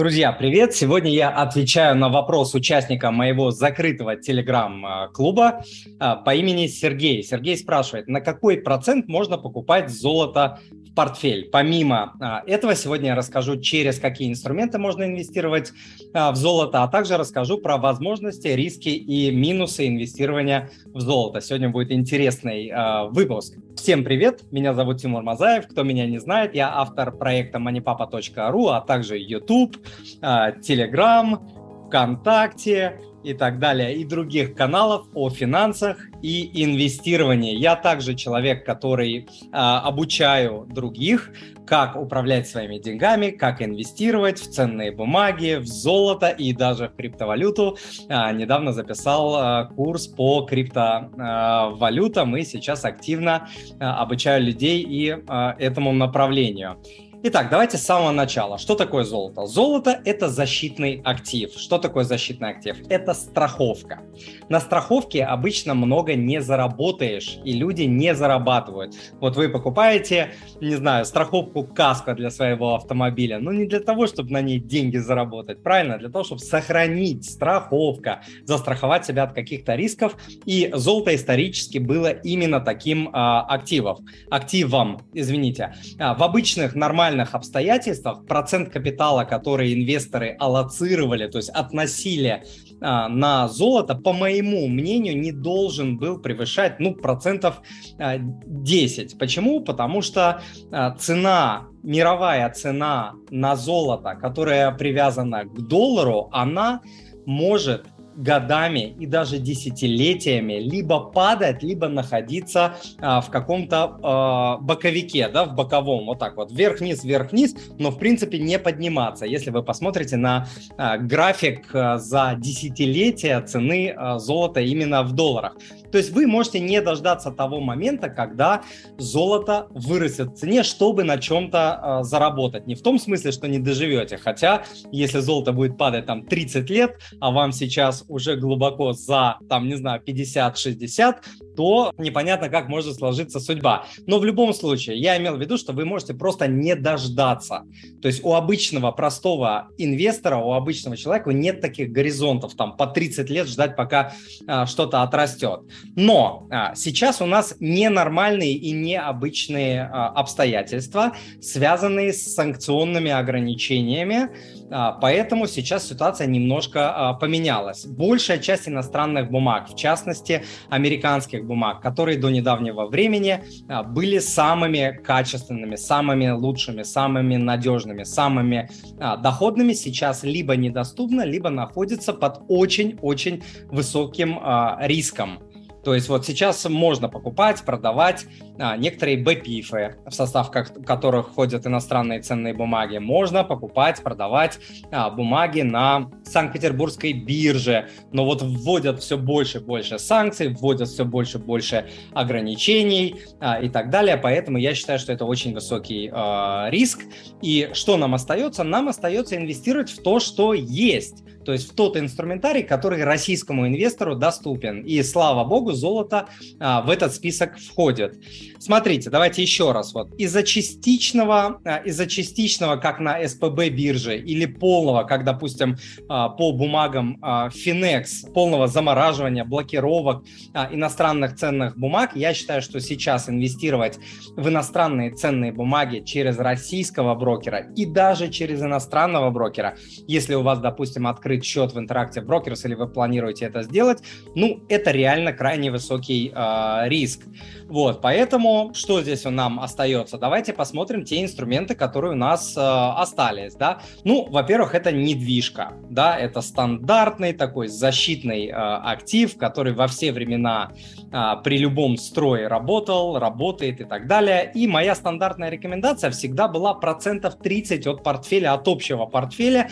Друзья, привет! Сегодня я отвечаю на вопрос участника моего закрытого телеграм-клуба а, по имени Сергей. Сергей спрашивает, на какой процент можно покупать золото в портфель? Помимо а, этого, сегодня я расскажу, через какие инструменты можно инвестировать а, в золото, а также расскажу про возможности, риски и минусы инвестирования в золото. Сегодня будет интересный выпуск. Всем привет! Меня зовут Тимур Мазаев. Кто меня не знает, я автор проекта moneypapa.ru, а также YouTube, Telegram, ВКонтакте и так далее, и других каналов о финансах и инвестировании. Я также человек, который а, обучаю других, как управлять своими деньгами, как инвестировать в ценные бумаги, в золото и даже в криптовалюту. А, недавно записал а, курс по криптовалютам и сейчас активно а, обучаю людей и а, этому направлению. Итак, давайте с самого начала. Что такое золото? Золото – это защитный актив. Что такое защитный актив? Это страховка. На страховке обычно много не заработаешь, и люди не зарабатывают. Вот вы покупаете, не знаю, страховку каска для своего автомобиля, но не для того, чтобы на ней деньги заработать, правильно? Для того, чтобы сохранить страховка, застраховать себя от каких-то рисков. И золото исторически было именно таким а, активом. Активом, извините. А, в обычных нормальных нормальных обстоятельствах процент капитала, который инвесторы аллоцировали, то есть относили а, на золото, по моему мнению, не должен был превышать, ну, процентов а, 10. Почему? Потому что а, цена мировая цена на золото, которая привязана к доллару, она может годами и даже десятилетиями либо падать, либо находиться а, в каком-то а, боковике, да, в боковом, вот так вот, вверх-вниз, вверх-вниз, но в принципе не подниматься. Если вы посмотрите на а, график а, за десятилетия цены а, золота именно в долларах, то есть вы можете не дождаться того момента, когда золото вырастет в цене, чтобы на чем-то э, заработать. Не в том смысле, что не доживете, хотя если золото будет падать там 30 лет, а вам сейчас уже глубоко за, там, не знаю, 50-60, то непонятно, как может сложиться судьба. Но в любом случае, я имел в виду, что вы можете просто не дождаться. То есть у обычного простого инвестора, у обычного человека нет таких горизонтов, там, по 30 лет ждать, пока а, что-то отрастет. Но а, сейчас у нас ненормальные и необычные а, обстоятельства, связанные с санкционными ограничениями, а, поэтому сейчас ситуация немножко а, поменялась. Большая часть иностранных бумаг, в частности американских бумаг, которые до недавнего времени а, были самыми качественными, самыми лучшими, самыми надежными, самыми доходными, сейчас либо недоступны, либо находятся под очень-очень высоким риском. То есть вот сейчас можно покупать, продавать а, некоторые БПИФы, в состав которых входят иностранные ценные бумаги. Можно покупать, продавать а, бумаги на Санкт-Петербургской бирже. Но вот вводят все больше и больше санкций, вводят все больше и больше ограничений а, и так далее. Поэтому я считаю, что это очень высокий а, риск. И что нам остается? Нам остается инвестировать в то, что есть то есть в тот инструментарий, который российскому инвестору доступен. И слава богу, золото а, в этот список входит. Смотрите, давайте еще раз. Вот из-за частичного, а, из-за частичного, как на СПБ бирже, или полного, как, допустим, а, по бумагам а, Finex, полного замораживания, блокировок а, иностранных ценных бумаг, я считаю, что сейчас инвестировать в иностранные ценные бумаги через российского брокера и даже через иностранного брокера, если у вас, допустим, открыт открыть счет в Interactive Brokers или вы планируете это сделать, ну, это реально крайне высокий э, риск. Вот, поэтому что здесь у нам остается? Давайте посмотрим те инструменты, которые у нас э, остались, да. Ну, во-первых, это недвижка, да, это стандартный такой защитный э, актив, который во все времена э, при любом строе работал, работает и так далее. И моя стандартная рекомендация всегда была процентов 30 от портфеля, от общего портфеля,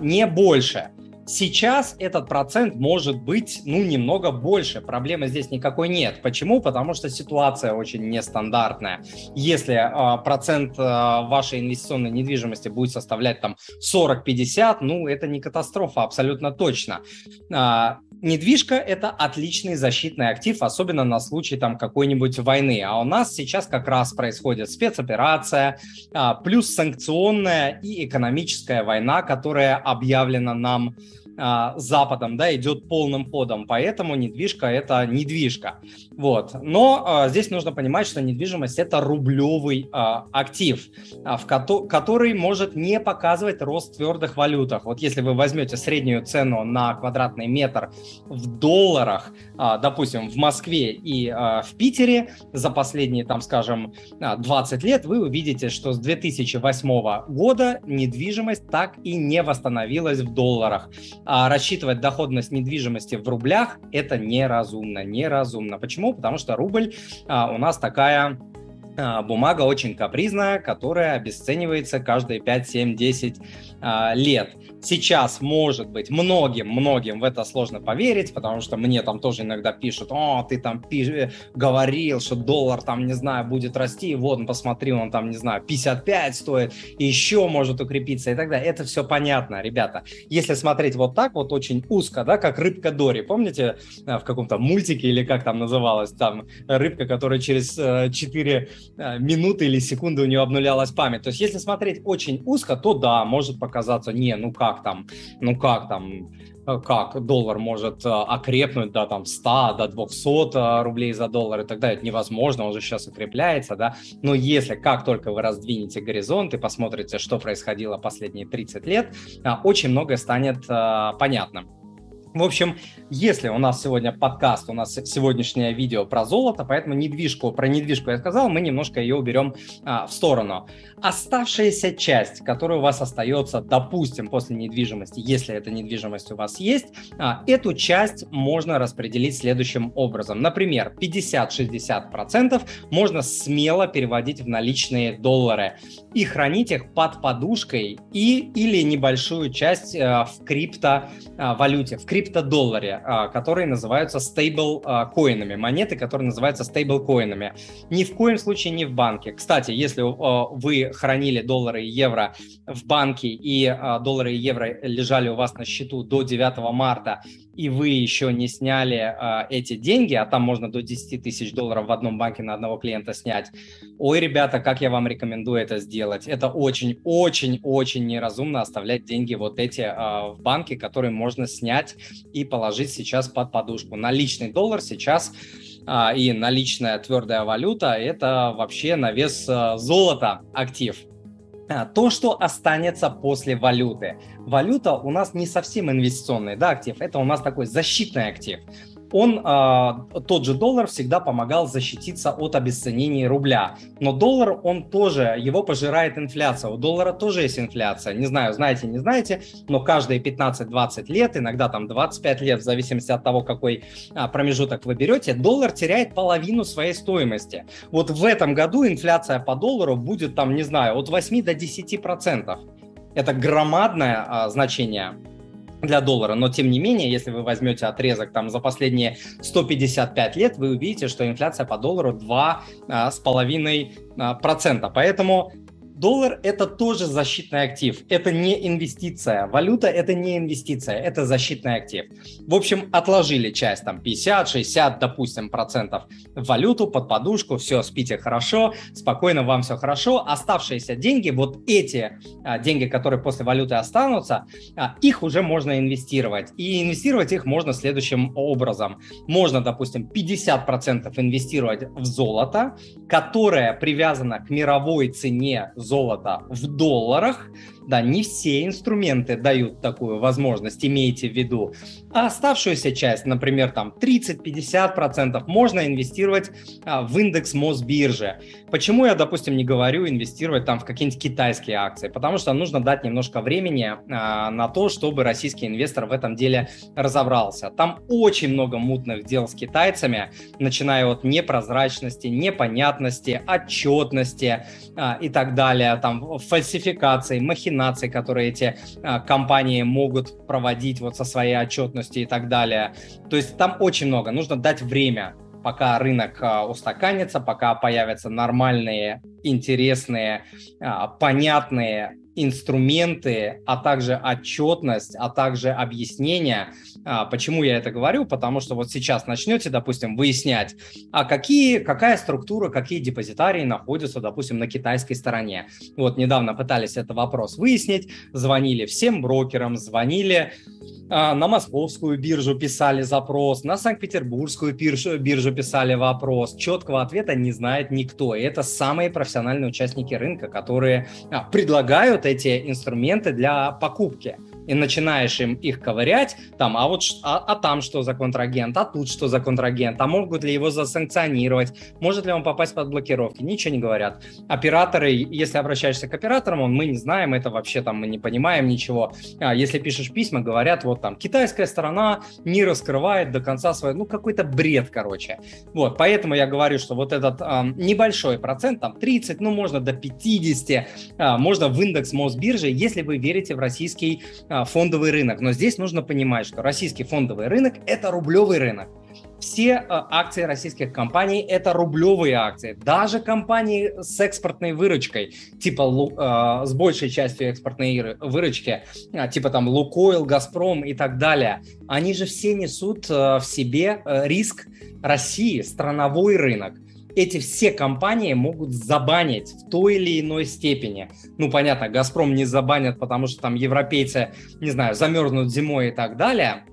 не больше. Сейчас этот процент может быть, ну, немного больше. Проблемы здесь никакой нет. Почему? Потому что ситуация очень нестандартная. Если э, процент э, вашей инвестиционной недвижимости будет составлять там 40-50, ну, это не катастрофа, абсолютно точно. Э, недвижка – это отличный защитный актив, особенно на случай там какой-нибудь войны. А у нас сейчас как раз происходит спецоперация, а, плюс санкционная и экономическая война, которая объявлена нам а, Западом, да, идет полным ходом, поэтому недвижка – это недвижка. Вот. Но а, здесь нужно понимать, что недвижимость – это рублевый а, актив, а, в ко- который может не показывать рост в твердых валютах. Вот если вы возьмете среднюю цену на квадратный метр в долларах, а, допустим, в Москве и а, в Питере за последние, там, скажем, 20 лет, вы увидите, что с 2008 года недвижимость так и не восстановилась в долларах а рассчитывать доходность недвижимости в рублях это неразумно, неразумно. Почему? Потому что рубль а, у нас такая а, бумага очень капризная, которая обесценивается каждые 5, 7, 10 а, лет. Сейчас, может быть, многим-многим в это сложно поверить, потому что мне там тоже иногда пишут, о, ты там пиш... говорил, что доллар там, не знаю, будет расти, вот, посмотри, он там, не знаю, 55 стоит, еще может укрепиться и так далее. Это все понятно, ребята. Если смотреть вот так, вот очень узко, да, как рыбка Дори, помните а, в каком-то мультике или как там называлось, там рыбка, которая через 4 Э, минуты или секунды у нее обнулялась память. То есть, если смотреть очень узко, то да, может показаться, не, ну как там, ну как там, э, как доллар может э, окрепнуть до там 100, до 200 рублей за доллар и так далее. Это невозможно, он же сейчас укрепляется, да. Но если как только вы раздвинете горизонт и посмотрите, что происходило последние 30 лет, очень многое станет понятным. В общем, если у нас сегодня подкаст, у нас сегодняшнее видео про золото, поэтому недвижку, про недвижку я сказал, мы немножко ее уберем а, в сторону. Оставшаяся часть, которая у вас остается, допустим, после недвижимости, если эта недвижимость у вас есть, а, эту часть можно распределить следующим образом. Например, 50-60% можно смело переводить в наличные доллары и хранить их под подушкой и или небольшую часть а, в криптовалюте, в крипто криптодолларе, а, которые называются стейбл-коинами, монеты, которые называются стейбл-коинами. Ни в коем случае не в банке. Кстати, если а, вы хранили доллары и евро в банке, и а, доллары и евро лежали у вас на счету до 9 марта, и вы еще не сняли а, эти деньги, а там можно до 10 тысяч долларов в одном банке на одного клиента снять, ой, ребята, как я вам рекомендую это сделать. Это очень-очень-очень неразумно оставлять деньги вот эти а, в банке, которые можно снять и положить сейчас под подушку. Наличный доллар сейчас а, и наличная твердая валюта – это вообще на вес а, золота актив. А, то, что останется после валюты. Валюта у нас не совсем инвестиционный да, актив, это у нас такой защитный актив он, э, тот же доллар всегда помогал защититься от обесценения рубля. Но доллар, он тоже, его пожирает инфляция. У доллара тоже есть инфляция. Не знаю, знаете, не знаете, но каждые 15-20 лет, иногда там 25 лет, в зависимости от того, какой а, промежуток вы берете, доллар теряет половину своей стоимости. Вот в этом году инфляция по доллару будет там, не знаю, от 8 до 10 процентов. Это громадное а, значение для доллара, но тем не менее, если вы возьмете отрезок там за последние 155 лет, вы увидите, что инфляция по доллару 2,5%. Поэтому Доллар – это тоже защитный актив, это не инвестиция. Валюта – это не инвестиция, это защитный актив. В общем, отложили часть, там 50-60, допустим, процентов в валюту под подушку, все, спите хорошо, спокойно, вам все хорошо. Оставшиеся деньги, вот эти а, деньги, которые после валюты останутся, а, их уже можно инвестировать. И инвестировать их можно следующим образом. Можно, допустим, 50% инвестировать в золото, которое привязано к мировой цене золота, золота в долларах, да, не все инструменты дают такую возможность, имейте в виду. А оставшуюся часть, например, там 30-50% можно инвестировать а, в индекс Мосбиржи. Почему я, допустим, не говорю инвестировать там в какие-нибудь китайские акции? Потому что нужно дать немножко времени а, на то, чтобы российский инвестор в этом деле разобрался. Там очень много мутных дел с китайцами, начиная от непрозрачности, непонятности, отчетности а, и так далее, там фальсификации, махинации махинаций, которые эти а, компании могут проводить вот со своей отчетностью и так далее. То есть там очень много, нужно дать время пока рынок а, устаканится, пока появятся нормальные, интересные, а, понятные инструменты, а также отчетность, а также объяснение. А, почему я это говорю? Потому что вот сейчас начнете, допустим, выяснять, а какие, какая структура, какие депозитарии находятся, допустим, на китайской стороне. Вот недавно пытались этот вопрос выяснить, звонили всем брокерам, звонили а, на московскую биржу писали запрос, на Санкт-Петербургскую биржу, биржу писали вопрос. Четкого ответа не знает никто. И это самые профессиональные участники рынка, которые а, предлагают эти инструменты для покупки и начинаешь им их ковырять, там, а вот а, а там что за контрагент, а тут что за контрагент, а могут ли его засанкционировать, может ли он попасть под блокировки, ничего не говорят. Операторы, если обращаешься к операторам, он, мы не знаем, это вообще там мы не понимаем ничего. А если пишешь письма, говорят, вот там, китайская сторона не раскрывает до конца свой, ну какой-то бред, короче. Вот, поэтому я говорю, что вот этот э, небольшой процент, там 30, ну можно до 50, э, можно в индекс Мосбиржи, если вы верите в российский а, фондовый рынок. Но здесь нужно понимать, что российский фондовый рынок – это рублевый рынок. Все а, акции российских компаний – это рублевые акции. Даже компании с экспортной выручкой, типа а, с большей частью экспортной выручки, типа там Лукойл, Газпром и так далее, они же все несут в себе риск России, страновой рынок эти все компании могут забанить в той или иной степени. Ну, понятно, «Газпром» не забанят, потому что там европейцы, не знаю, замерзнут зимой и так далее,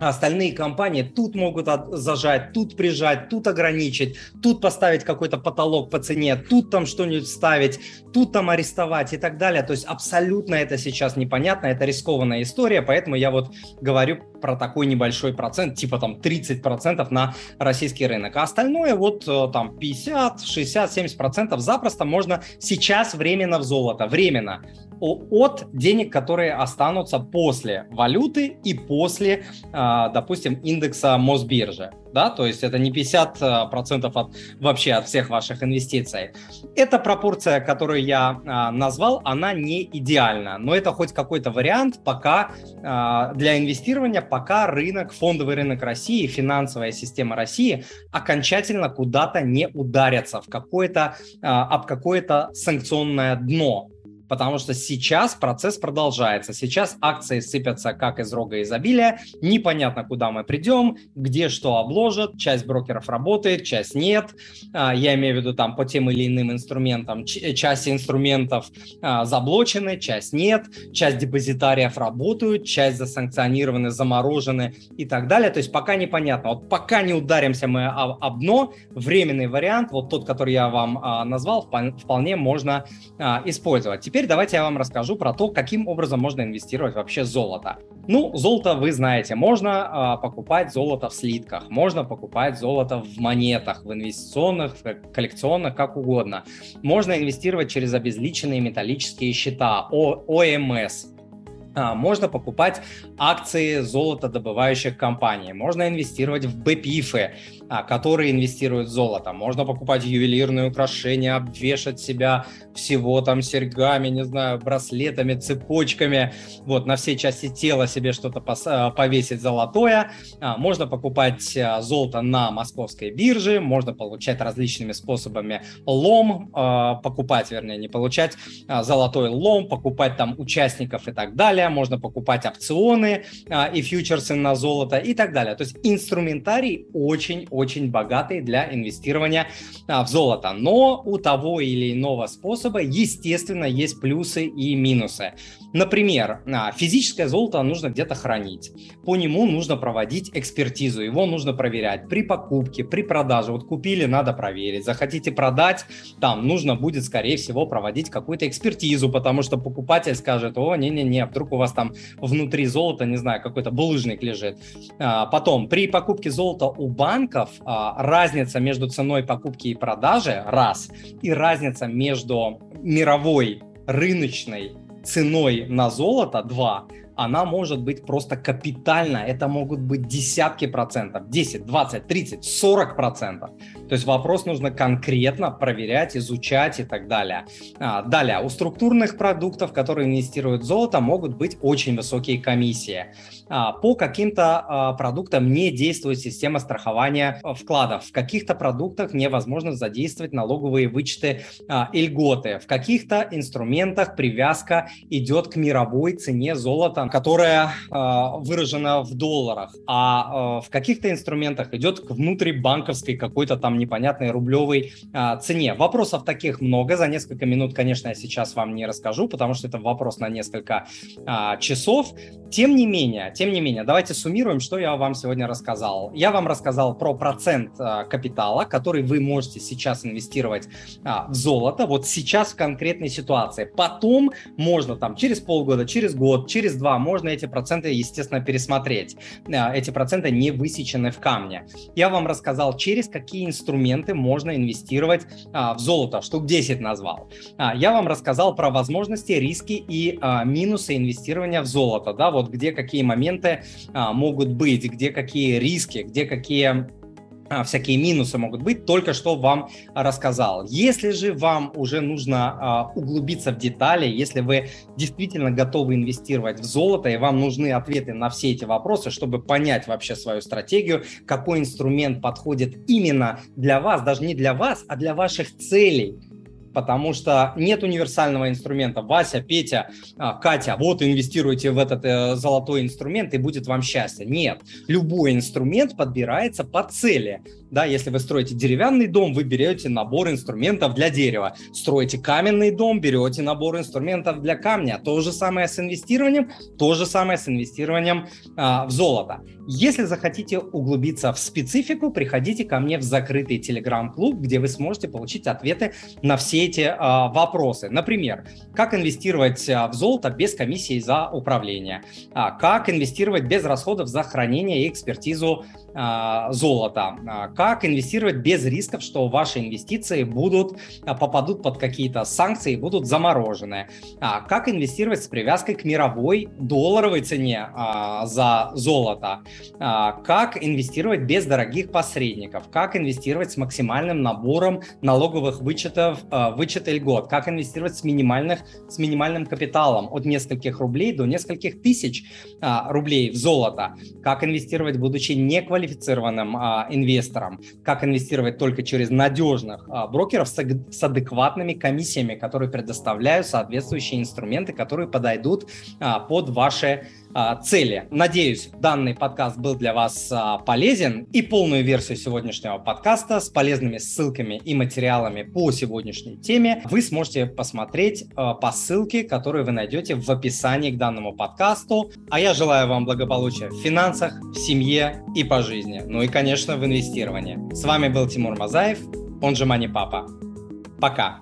а остальные компании тут могут зажать, тут прижать, тут ограничить, тут поставить какой-то потолок по цене, тут там что-нибудь ставить, тут там арестовать и так далее. То есть абсолютно это сейчас непонятно, это рискованная история, поэтому я вот говорю про такой небольшой процент, типа там 30% на российский рынок. А остальное вот э, там 50, 60, 70% запросто можно сейчас временно в золото, временно от денег, которые останутся после валюты и после, а, допустим, индекса Мосбиржи. Да? То есть это не 50% от, вообще от всех ваших инвестиций. Эта пропорция, которую я а, назвал, она не идеальна, но это хоть какой-то вариант пока а, для инвестирования, пока рынок, фондовый рынок России, финансовая система России окончательно куда-то не ударятся в какое-то, об какое-то санкционное дно потому что сейчас процесс продолжается. Сейчас акции сыпятся как из рога изобилия, непонятно, куда мы придем, где что обложат, часть брокеров работает, часть нет. А, я имею в виду там по тем или иным инструментам, часть инструментов а, заблочены, часть нет, часть депозитариев работают, часть засанкционированы, заморожены и так далее. То есть пока непонятно. Вот пока не ударимся мы об дно, временный вариант, вот тот, который я вам а, назвал, вполне можно использовать. Теперь давайте я вам расскажу про то, каким образом можно инвестировать вообще золото. Ну, золото вы знаете, можно э, покупать золото в слитках, можно покупать золото в монетах, в инвестиционных, в коллекционных, как угодно. Можно инвестировать через обезличенные металлические счета, О, ОМС, а, можно покупать акции золотодобывающих компаний, можно инвестировать в БПИФы, которые инвестируют в золото. Можно покупать ювелирные украшения, обвешать себя всего там серьгами, не знаю, браслетами, цепочками, вот, на все части тела себе что-то а, повесить золотое. А, можно покупать золото на московской бирже, можно получать различными способами лом, покупать, вернее, не получать золотой лом, покупать там участников и так далее. Можно покупать опционы и фьючерсы на золото и так далее. То есть инструментарий очень-очень очень богатые для инвестирования а, в золото. Но у того или иного способа, естественно, есть плюсы и минусы. Например, а, физическое золото нужно где-то хранить. По нему нужно проводить экспертизу, его нужно проверять при покупке, при продаже. Вот купили, надо проверить. Захотите продать, там нужно будет, скорее всего, проводить какую-то экспертизу, потому что покупатель скажет, о, не-не-не, вдруг у вас там внутри золота, не знаю, какой-то булыжник лежит. А, потом, при покупке золота у банков а, разница между ценой покупки и продажи – раз, и разница между мировой рыночной ценой на золото – два. Она может быть просто капитально. Это могут быть десятки процентов, 10, 20, 30, 40 процентов. То есть вопрос нужно конкретно проверять, изучать и так далее. А, далее, у структурных продуктов, которые инвестируют в золото, могут быть очень высокие комиссии. А, по каким-то а, продуктам не действует система страхования вкладов. В каких-то продуктах невозможно задействовать налоговые вычеты и льготы. В каких-то инструментах привязка идет к мировой цене золота, которая выражена в долларах, а в каких-то инструментах идет к внутрибанковской какой-то там непонятной рублевой цене. Вопросов таких много. За несколько минут, конечно, я сейчас вам не расскажу, потому что это вопрос на несколько часов. Тем не менее, тем не менее, давайте суммируем, что я вам сегодня рассказал. Я вам рассказал про процент капитала, который вы можете сейчас инвестировать в золото, вот сейчас в конкретной ситуации. Потом можно там через полгода, через год, через два, можно эти проценты, естественно, пересмотреть. А, эти проценты не высечены в камне. Я вам рассказал, через какие инструменты можно инвестировать в золото, штук 10 назвал. Я вам рассказал про возможности, риски и минусы инвестирования в золото, да, вот где какие моменты а, могут быть, где какие риски, где какие а, всякие минусы могут быть, только что вам рассказал. Если же вам уже нужно а, углубиться в детали, если вы действительно готовы инвестировать в золото, и вам нужны ответы на все эти вопросы, чтобы понять вообще свою стратегию, какой инструмент подходит именно для вас, даже не для вас, а для ваших целей, потому что нет универсального инструмента. Вася, Петя, а, Катя, вот инвестируйте в этот э, золотой инструмент и будет вам счастье. Нет, любой инструмент подбирается по цели. Да, если вы строите деревянный дом, вы берете набор инструментов для дерева. Строите каменный дом, берете набор инструментов для камня. То же самое с инвестированием, то же самое с инвестированием а, в золото. Если захотите углубиться в специфику, приходите ко мне в закрытый телеграм-клуб, где вы сможете получить ответы на все эти а, вопросы. Например, как инвестировать а, в золото без комиссии за управление, а, как инвестировать без расходов за хранение и экспертизу золота, как инвестировать без рисков, что ваши инвестиции будут попадут под какие-то санкции и будут заморожены, как инвестировать с привязкой к мировой долларовой цене за золото, как инвестировать без дорогих посредников, как инвестировать с максимальным набором налоговых вычетов, вычета льгот, как инвестировать с, минимальных, с минимальным капиталом от нескольких рублей до нескольких тысяч рублей в золото, как инвестировать, будучи неквалифицированным квалифицированным а, инвесторам, как инвестировать только через надежных а, брокеров с, адекватными комиссиями, которые предоставляют соответствующие инструменты, которые подойдут а, под ваши а, цели. Надеюсь, данный подкаст был для вас а, полезен и полную версию сегодняшнего подкаста с полезными ссылками и материалами по сегодняшней теме вы сможете посмотреть а, по ссылке, которую вы найдете в описании к данному подкасту. А я желаю вам благополучия в финансах, в семье и по жизни. Ну и, конечно, в инвестировании. С вами был Тимур Мазаев, он же Мани Папа. Пока.